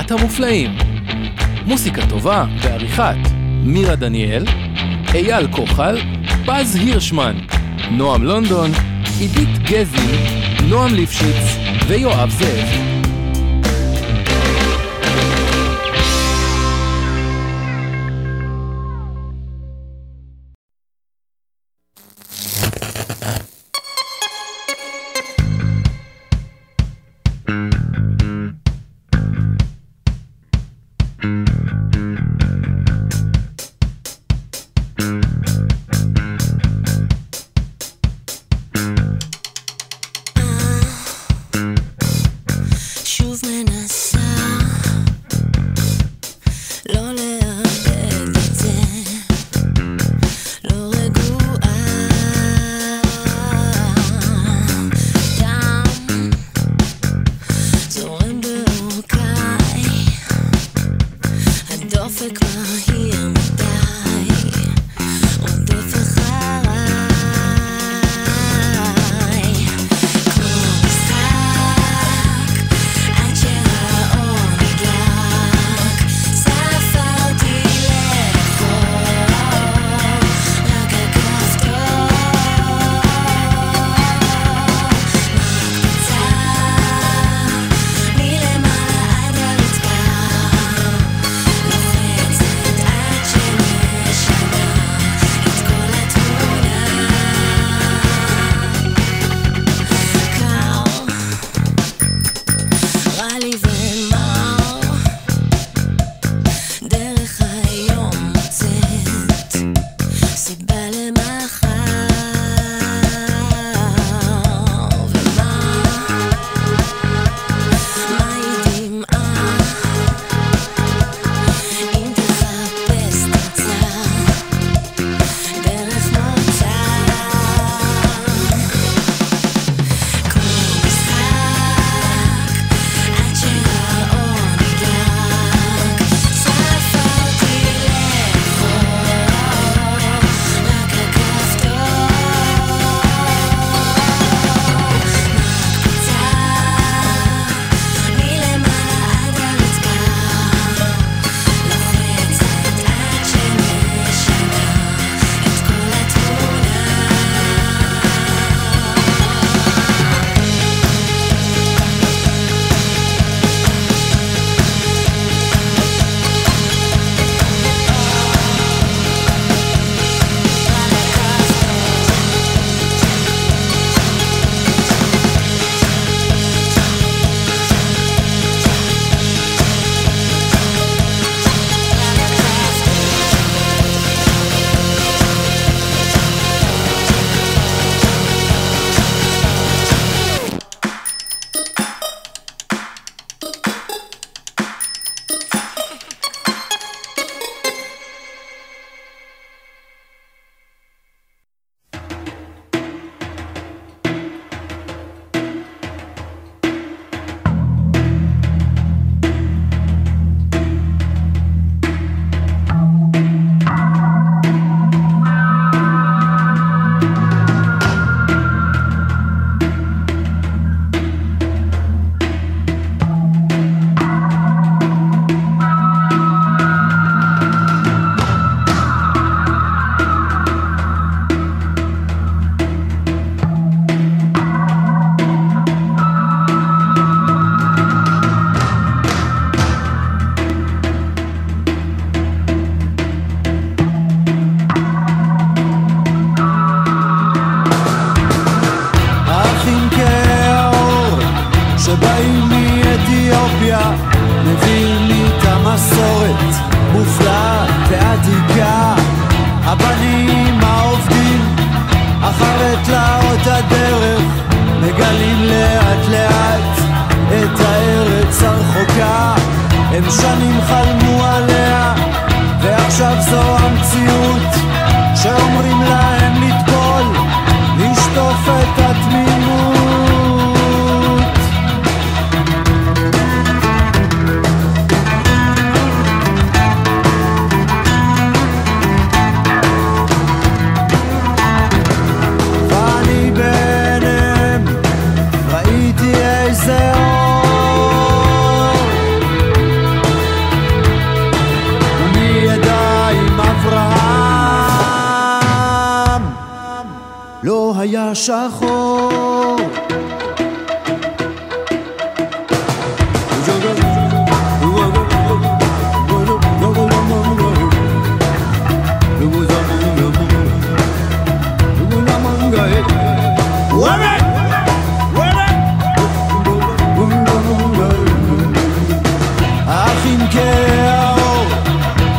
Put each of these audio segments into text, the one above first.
ארבעת המופלאים. מוסיקה טובה ועריכת מירה דניאל, אייל כוחל, פז הירשמן, נועם לונדון, עידית גזי, נועם ליפשיץ ויואב זאב.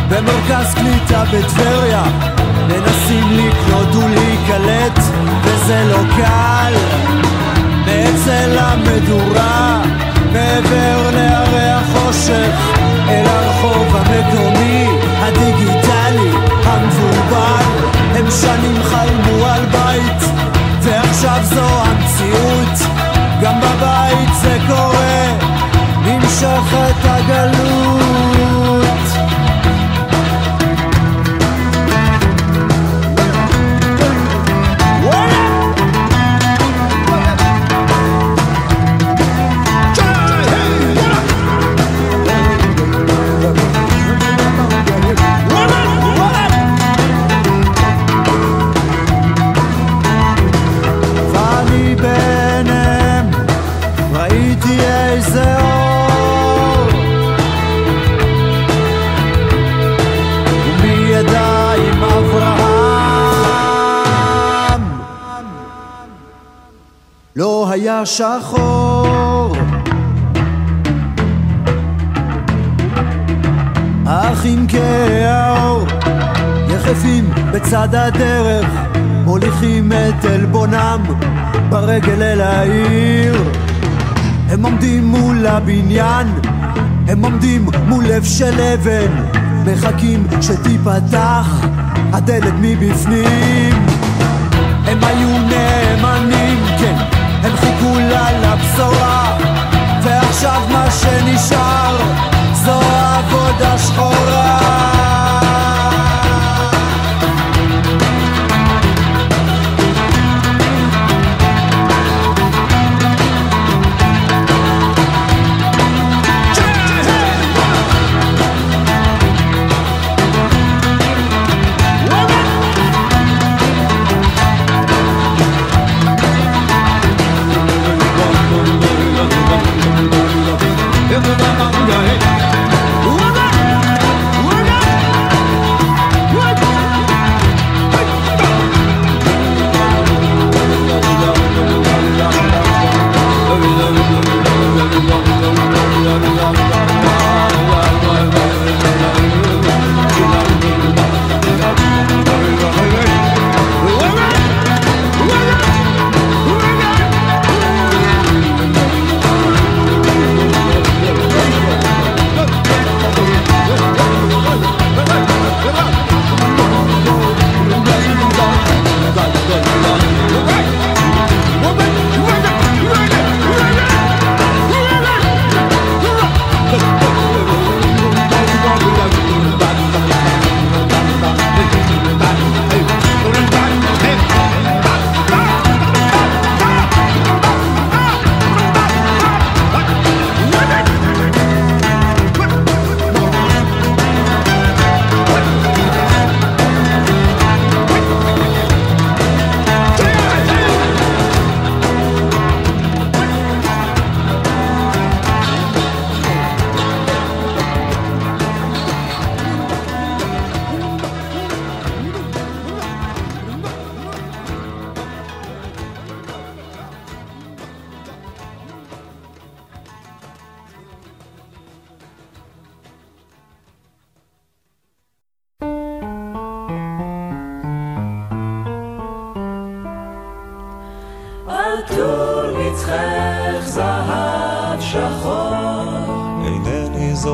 במרכז קליטה בטבריה מנסים לקנות ולהיקלט וזה לא קל מאצל המדורה מעבר להרי החושך אל הרחוב המקומי הדיגיטלי המבולבל הם שנים חלמו על בית זו המציאות. גם בבית זה קורה. נמשכת הגלות היה שחור אחים כאור יחפים בצד הדרך מוליכים את עלבונם ברגל אל העיר. הם עומדים מול הבניין הם עומדים מול לב של אבן מחכים שתיפתח הדלת מבפנים. הם היו לה לבשורה ועכשיו מה שנשאר זו עבודה שחורה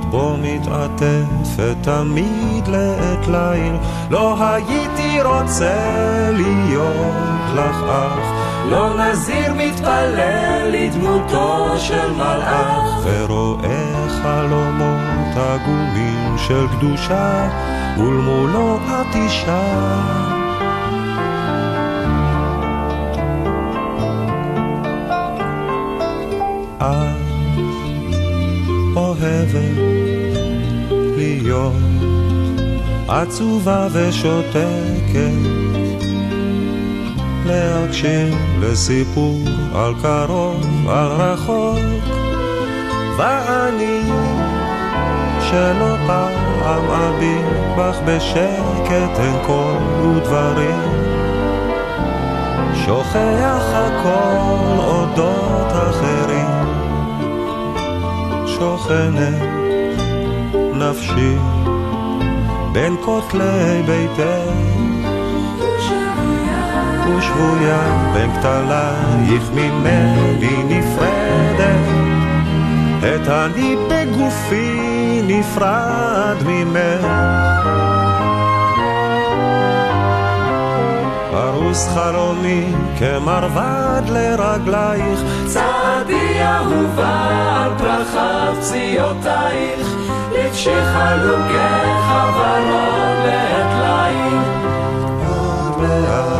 את בו מתעטפת תמיד לעת ליל, לא הייתי רוצה להיות לך אח, לא נזיר מתפלל לדמותו של מלאך. ורואה חלומות עגומים של קדושה ולמולו את אישה. את אוהבת להיות. עצובה ושותקת. להקשיב לסיפור על קרוב, על רחוק, ואני שלא פעם אביט בך בשקט אין קול ודברים. שוכח הכל אודות אחרים שוכנת נפשי בין כותלי ביתך ושבויה בין כתלייך ממני נפרדת. את אני בגופי נפרד ממך. ארוס חלומי כמרבד לרגלייך צעדי אהובה על פרחת פציעותייך לבשי חלוקי חברות לעת ליל. עוד מעט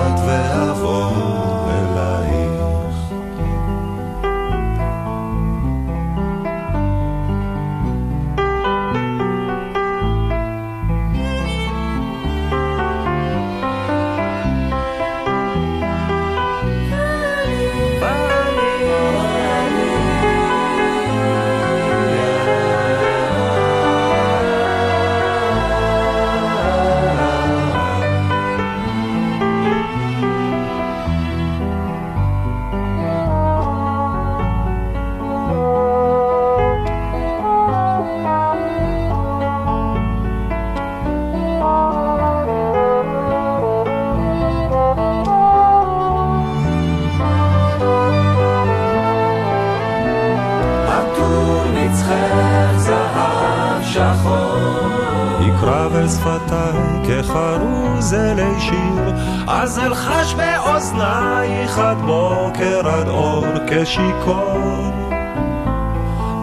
שפתיי כחרוז אלי שיר אז אלחש באוזנייך עד בוקר עד אור כשיכור.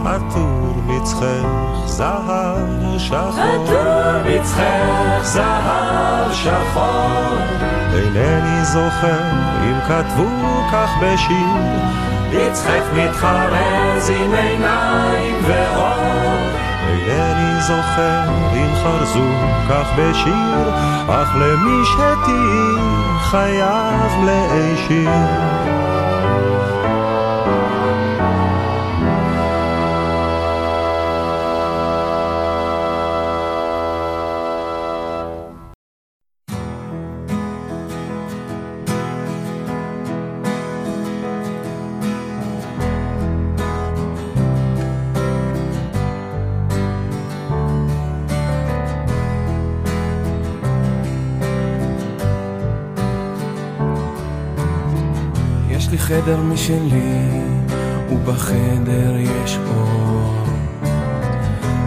עטור מצחך זהב שחור. עטור מצחך זהב שחור. אינני זוכר אם כתבו כך בשיר. מצחך מתחרז עם אינני זוכר אם חרזו כך בשיר אך למי שתהי חייב להישיר לי חדר משלי, ובחדר יש אור.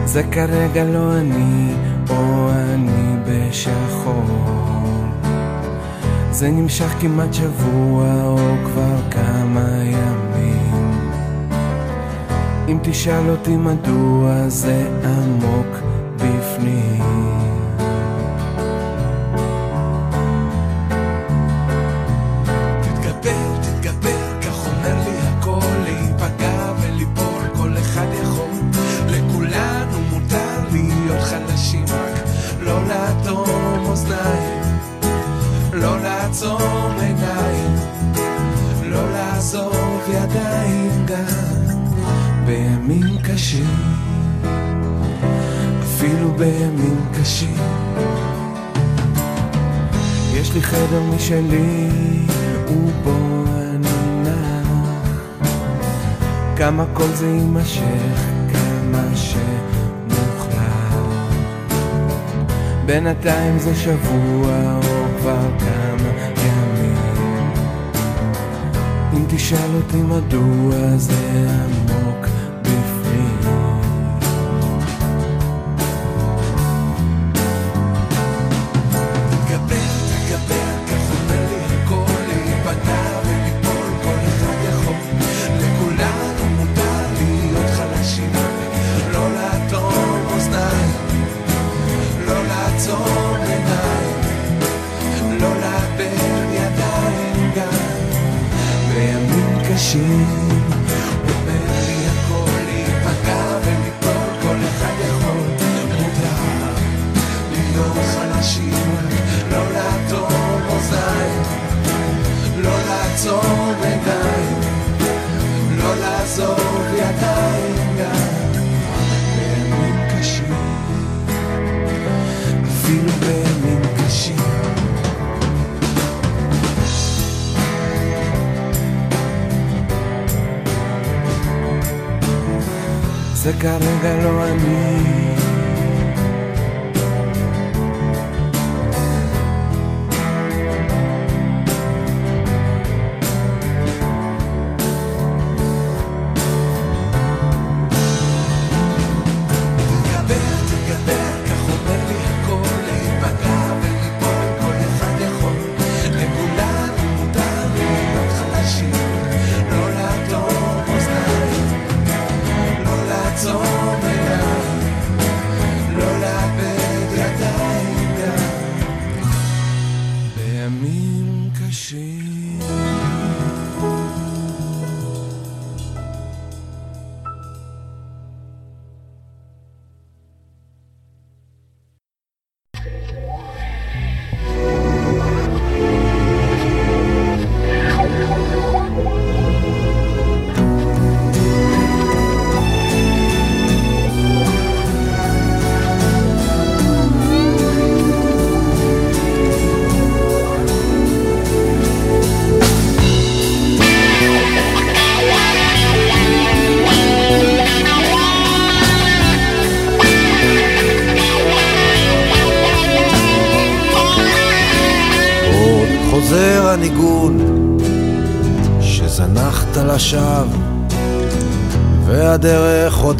זה כרגע לא אני, או אני בשחור. זה נמשך כמעט שבוע, או כבר כמה ימים. אם תשאל אותי מדוע זה עמוק בינתיים זה שבוע, או כבר כמה ימים. אם תשאל אותי מדוע זה עמוק זה כרגע לא אני.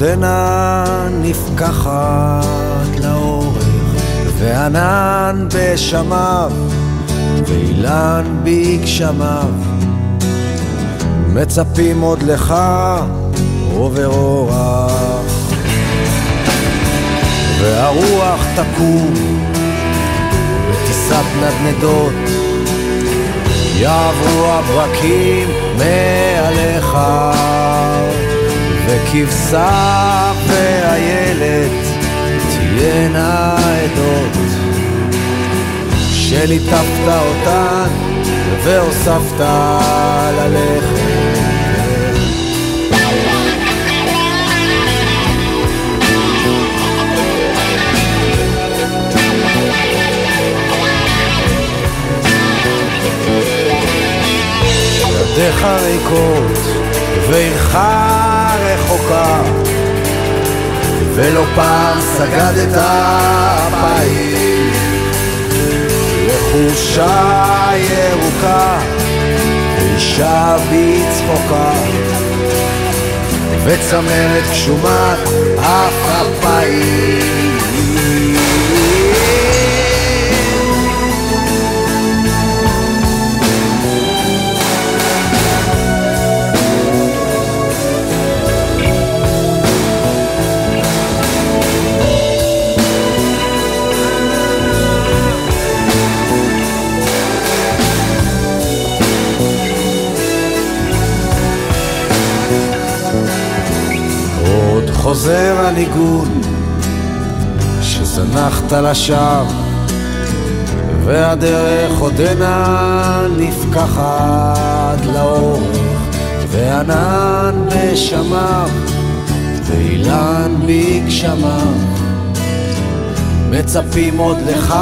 עודנה נפקחת לאורך, וענן בשמיו, ואילן בגשמיו. מצפים עוד לך עובר אורח, והרוח תקום בטיסת נדנדות, יעברו הברקים מעליך. וכבשה ואיילת תהיינה עדות. שליטפת אותן והוספת ללכת. ידיך ריקות ועירך רחוקה ולא פעם סגדת פעיל. לחושה ירוקה ואישה בצחוקה וצמרת גשומת אף אפיים חוזר הניגון שזנחת לשווא והדרך עודנה נפקחת לאורך וענן בשמיו ואילן בגשמיו מצפים עוד לך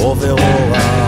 עובר אורח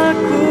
aku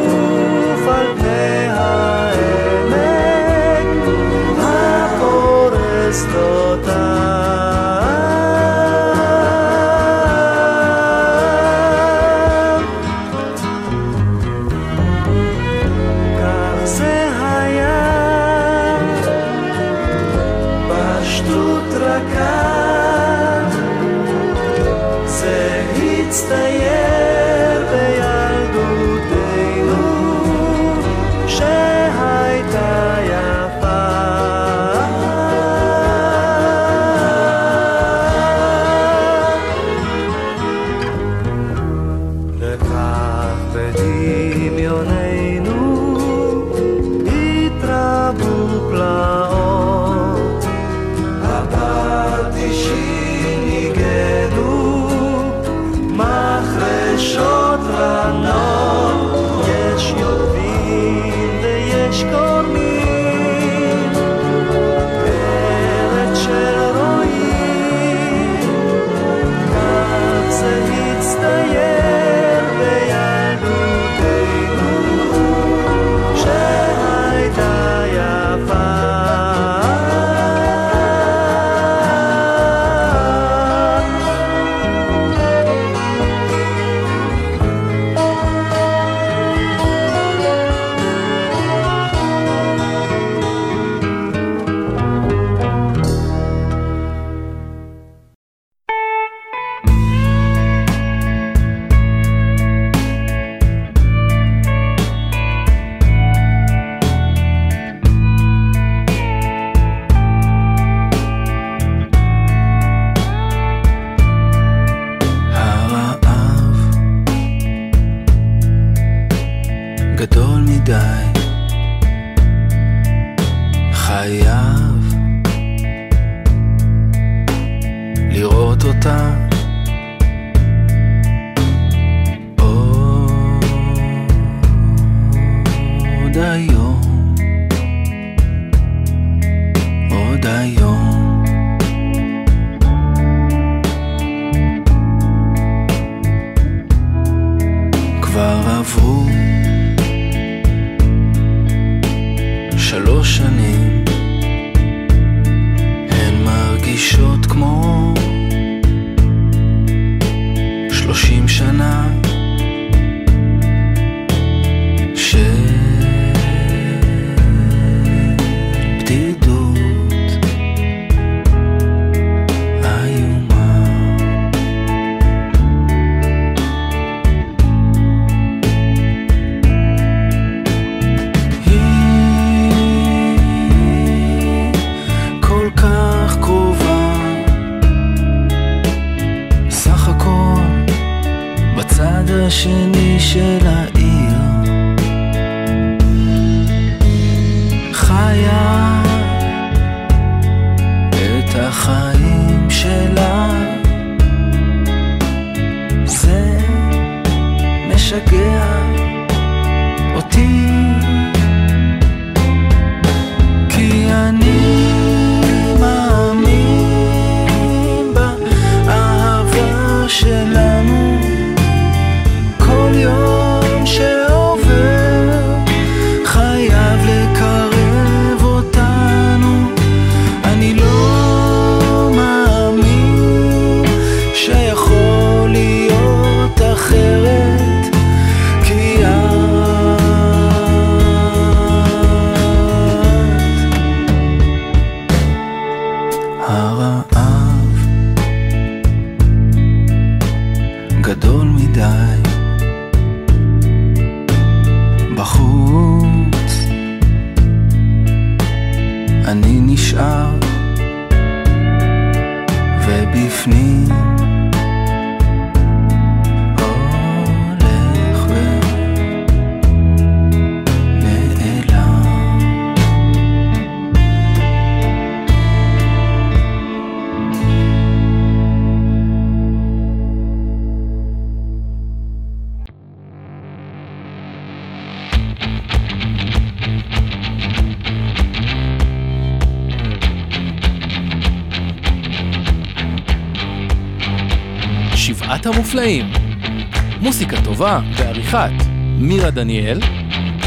מירה דניאל,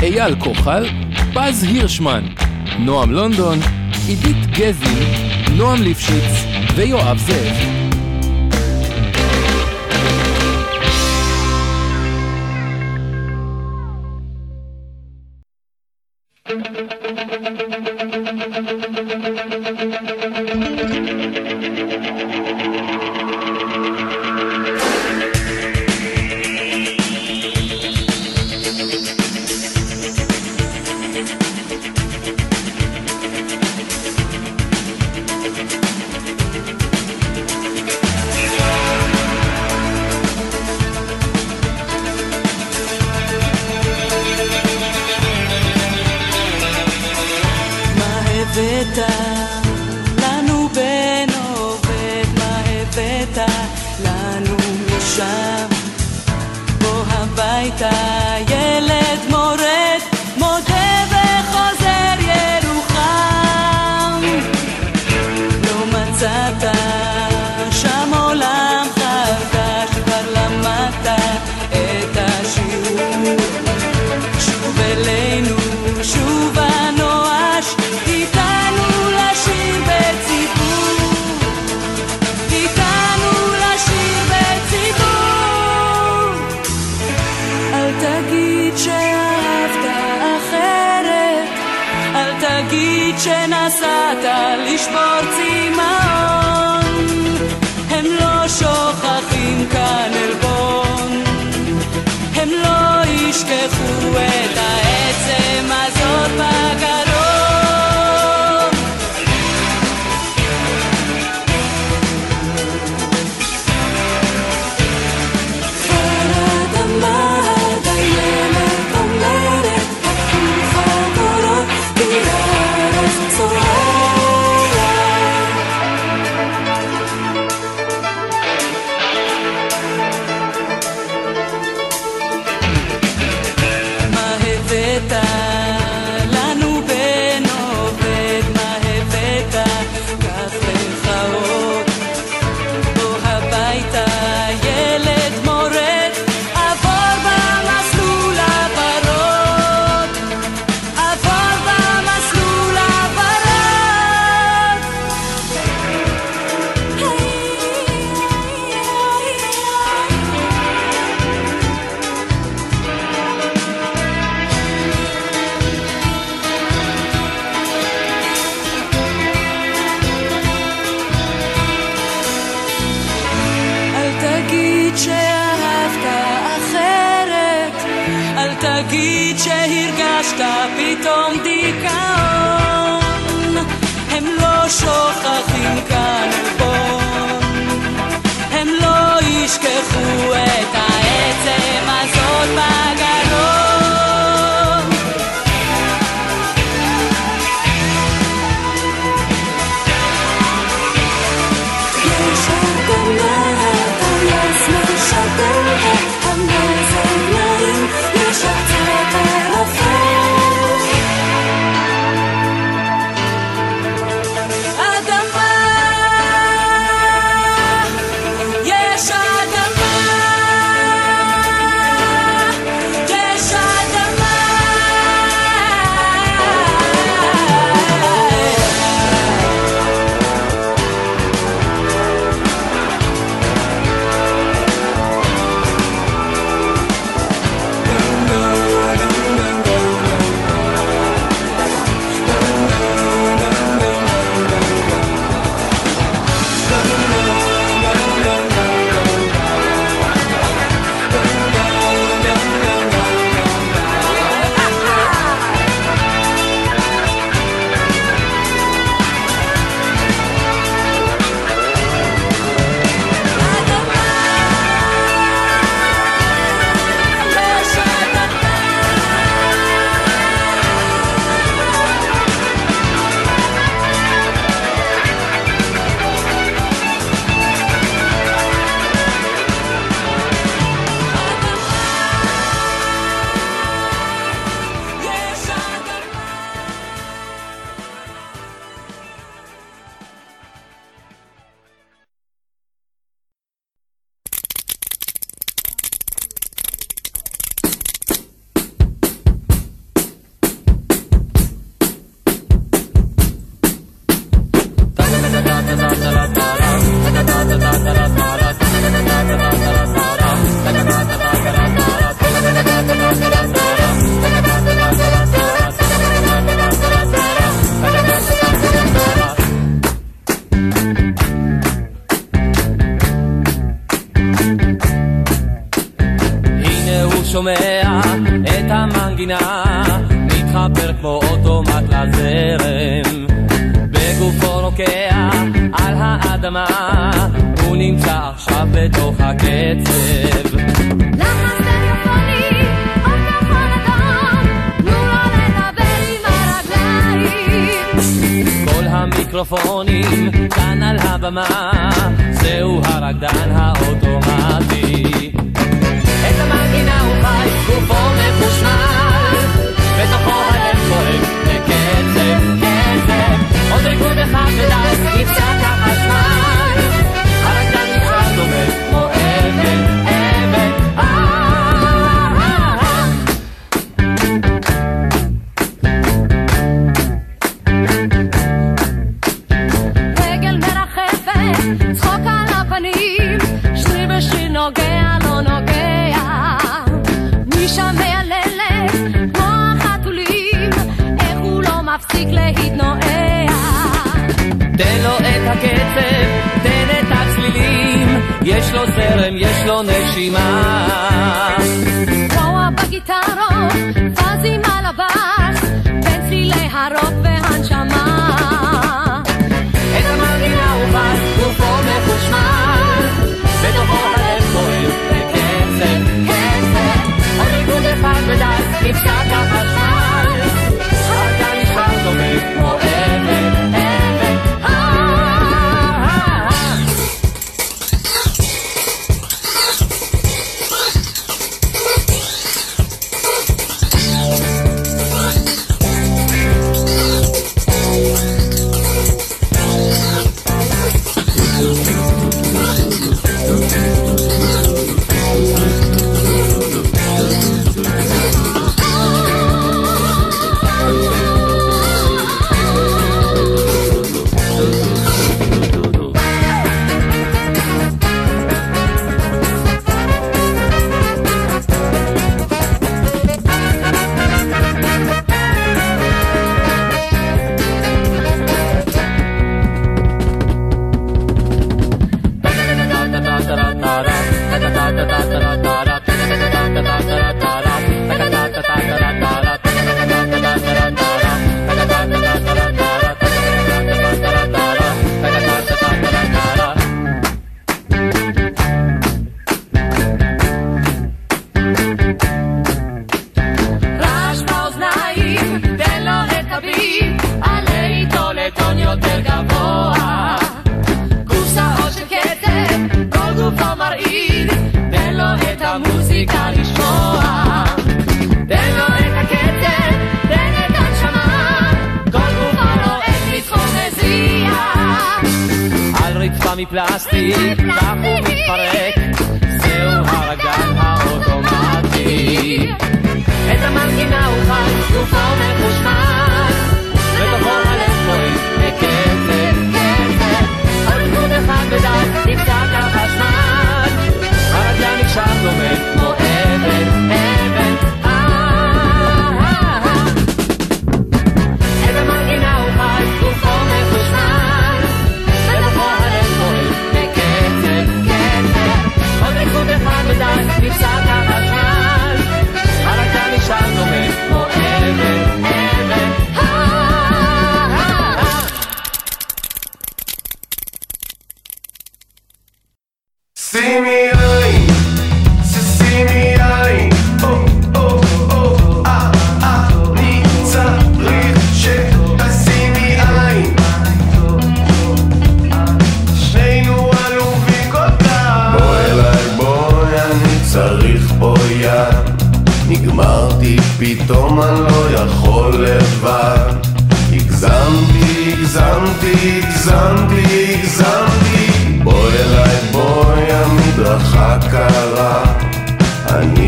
אייל כוחל, פז הירשמן, נועם לונדון, עידית גזי, נועם ליפשיץ ויואב זאב. she might.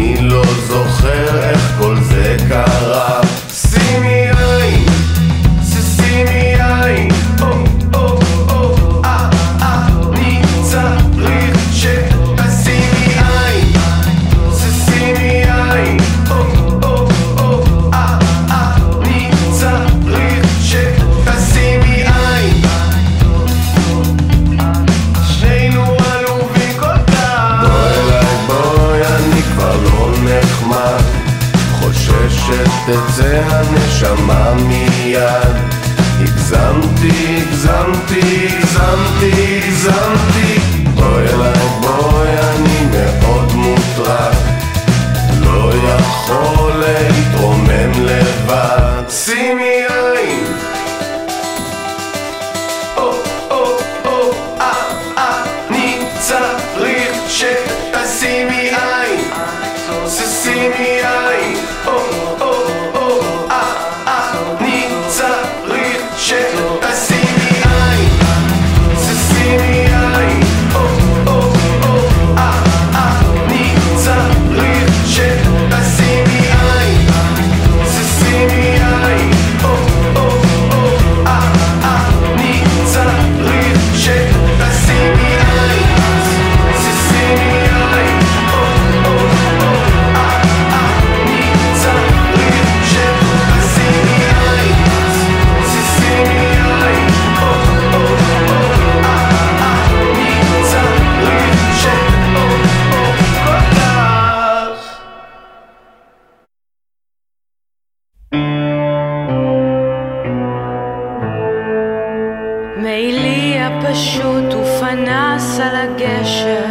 אני לא זוכר איך כל זה קרה מעילי הפשוט ופנס על הגשר,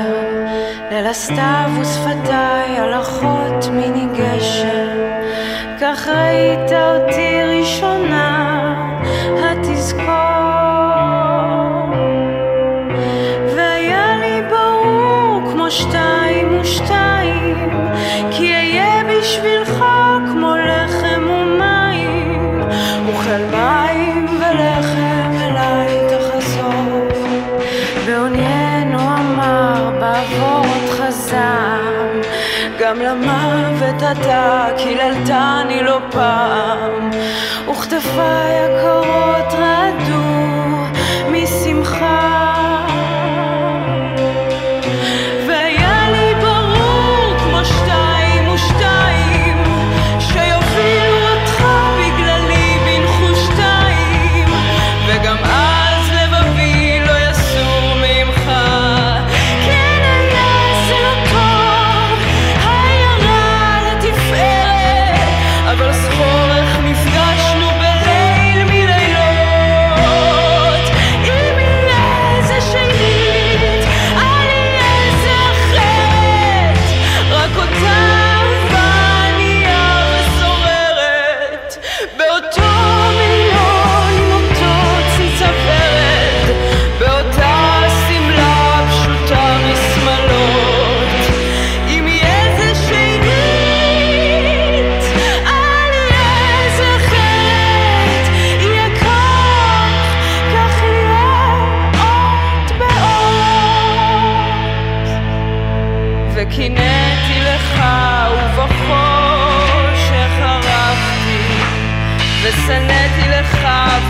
ליל הסתיו ושפתיי הלכות מני גשר, כך ראית אותי ראשונה גם למוות אתה קיללתני לא פעם. וכתפיי הקורות רדה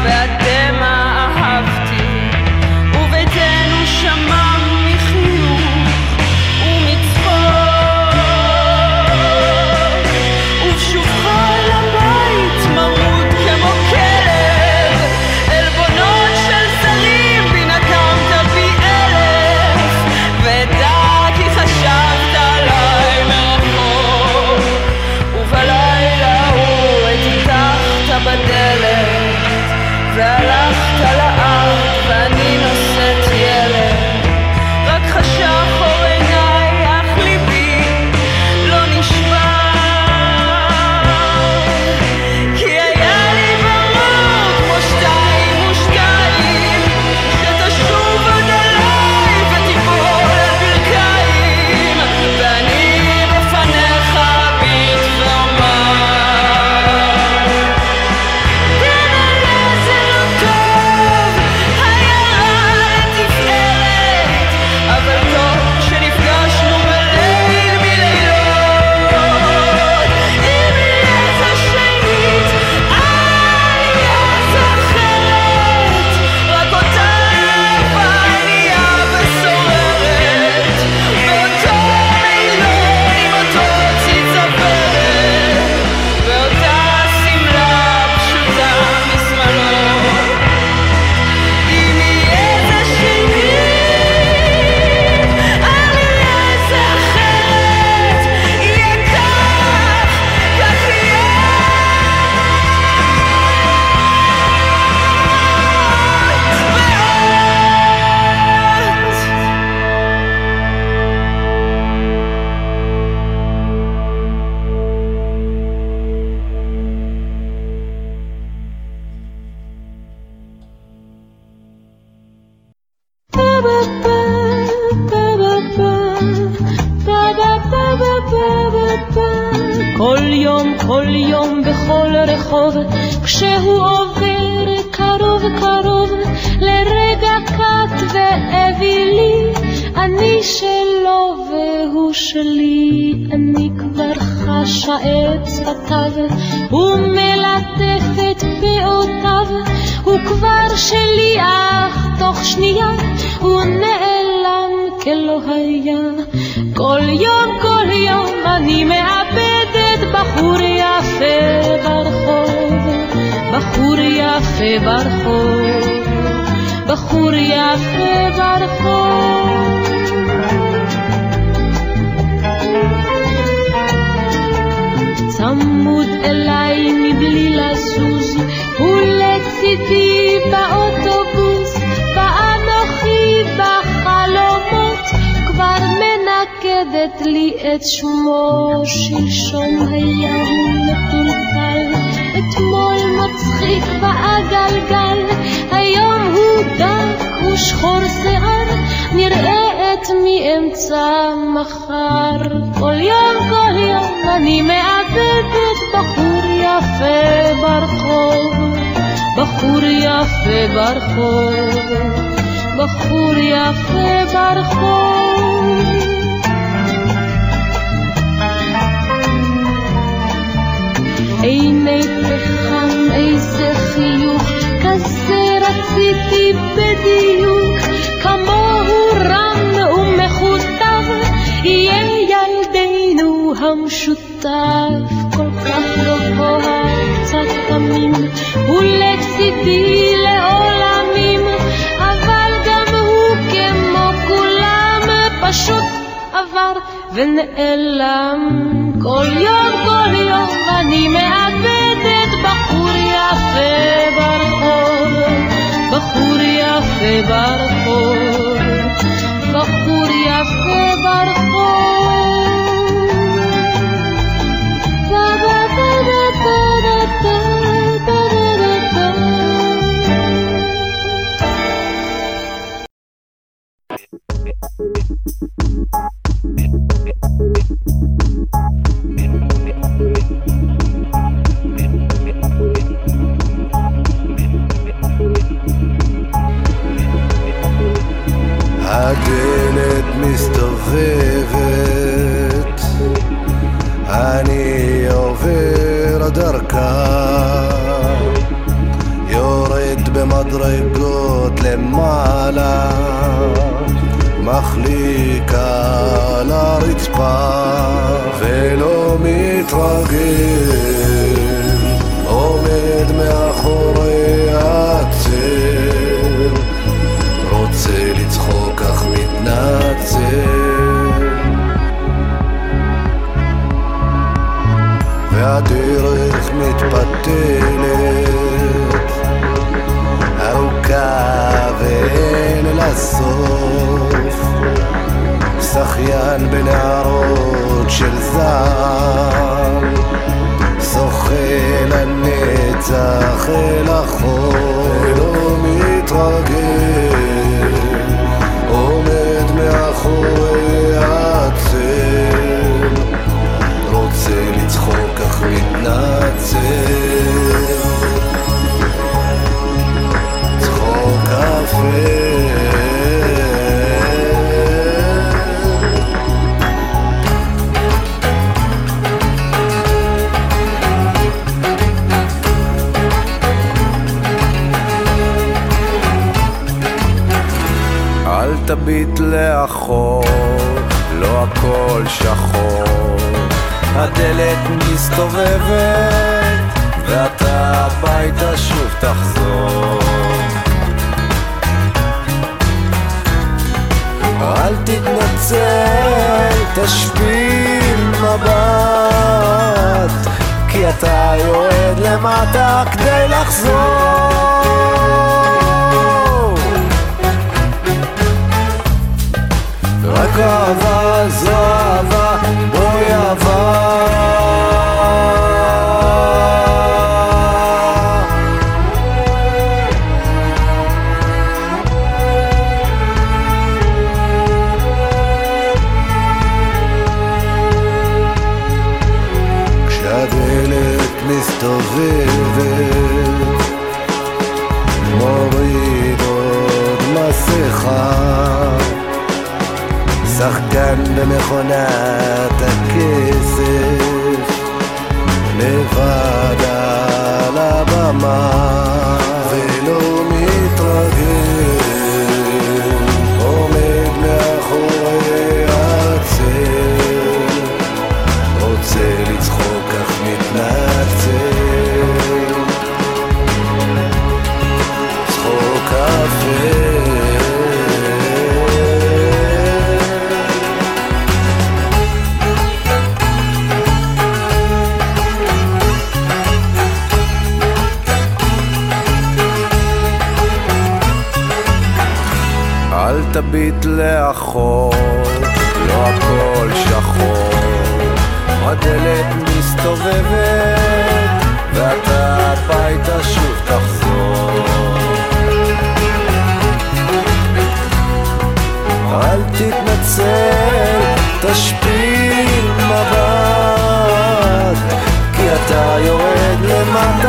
that שפתיו, הוא מלטף את פאותיו, הוא כבר שלי, אך תוך שנייה הוא נעלם כלא היה. כל יום, כל יום אני מאבדת בחור יפה ברחוב, בחור יפה ברחוב, בחור יפה ברחוב. צמוד אליי מבלי לזוז, הוא לצידי באוטובוס, ואנוכי בחלומות כבר מנקדת לי את שמו. שלשום היה הוא מטולטל, אתמול מצחיק בעגלגל, היום הוא דק ושחור שיער, נראה את מאמצע מחר. כל יום, כל יום אני מאבדת בחור יפה ברחוב, בחור יפה ברחוב. עיני פחם, איזה חיוך, כזה רציתי בדיוק, כמוהו רם ומכותב, יהיה ילדנו המשותף, ונעלם. כל יום, כל יום אני מאבדת בחור יפה ברחוב, בחור יפה ברחוב, בחור יפה ברחוב. ענן בנהרות של זר זוכה לנצח אל החול לא מתרגש. לאחור, לא הכל שחור. הדלת מסתובבת, ואתה הביתה שוב תחזור. אל תתנצל, תשפיל מבט, כי אתה יורד למטה כדי לחזור. Covozovo שחקן במכונת הכסף לבד על הבמה תביט לאחור, לא הכל שחור. הדלת מסתובבת, ואתה הביתה שוב תחזור. אל תתנצל, תשפיל מבט, כי אתה יורד למטה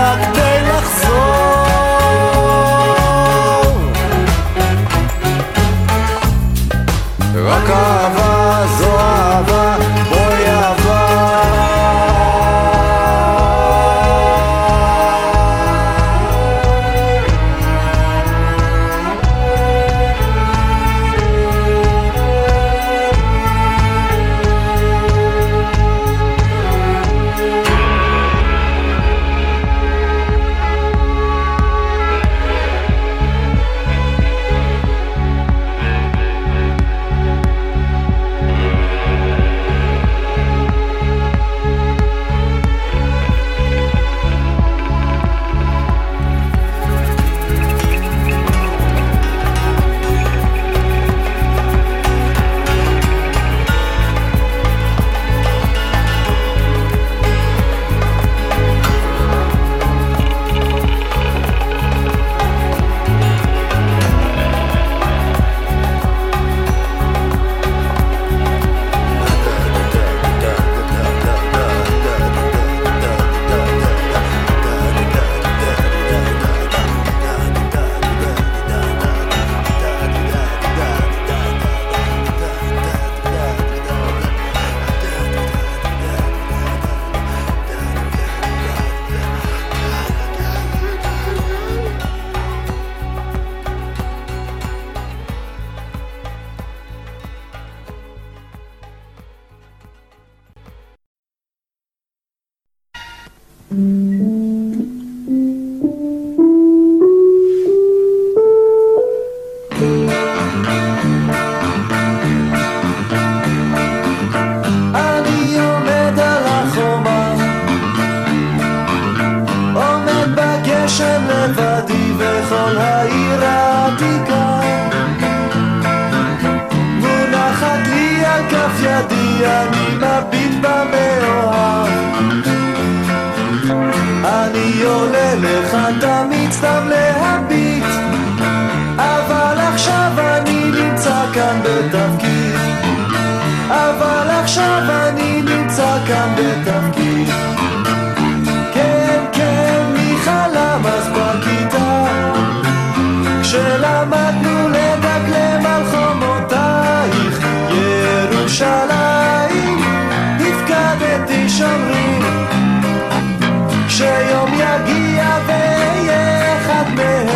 כשיום יגיע ואהיה אחד מהם.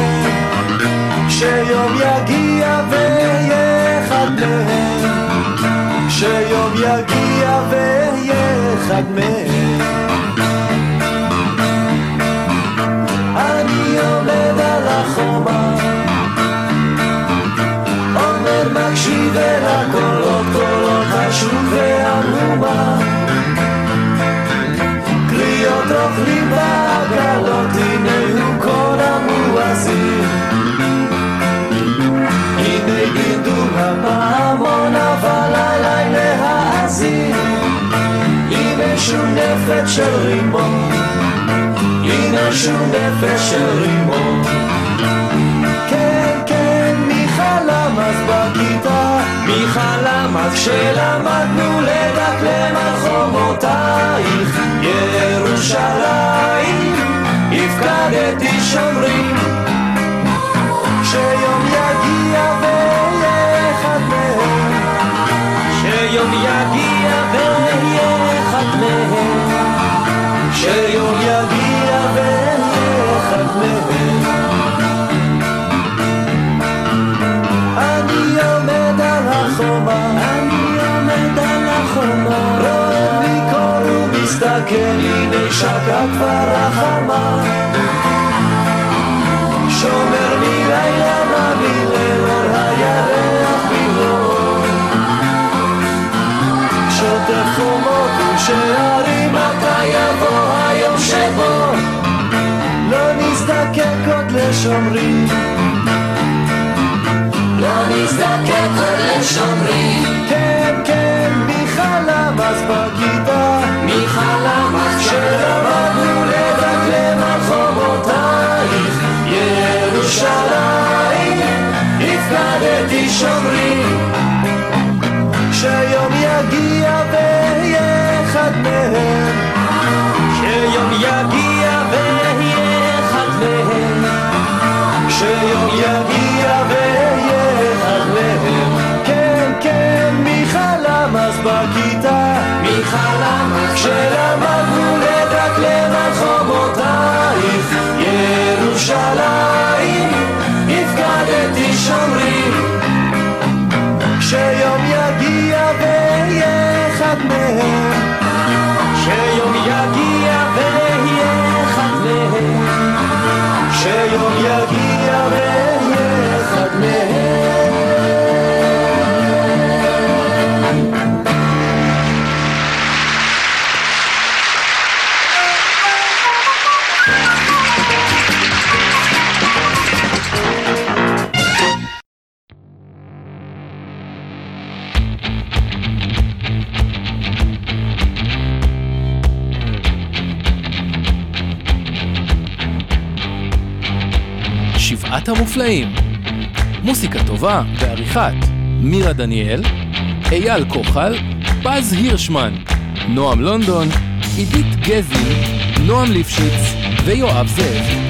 כשיום יגיע ואהיה אחד מהם. שיום יגיע ואהיה אחד מהם משונפת של רימון. עם משונפת של רימון. כן כן מי חלם אז בכיתה. מי חלם אז כשלמדנו לדקלם על חומותייך ירושלים הפקדתי שומרים אחד מהם שיום יגיע ואהיה אחד מהם אני עומד על החומה אני עומד על החומה. רואה מקור ומסתכל הנה שקעה כבר החמה עוד לשומרים. לא נזדקק עוד לשומרים. כן כן מי חלם אז בכיתה מי חלם אז שלמדנו לדקלם על חומותייך ירושלים הפקדתי שומרים אחד המופלאים. מוסיקה טובה בעריכת מירה דניאל, אייל כוחל, פז הירשמן, נועם לונדון, עידית גזי, נועם ליפשיץ ויואב זאב.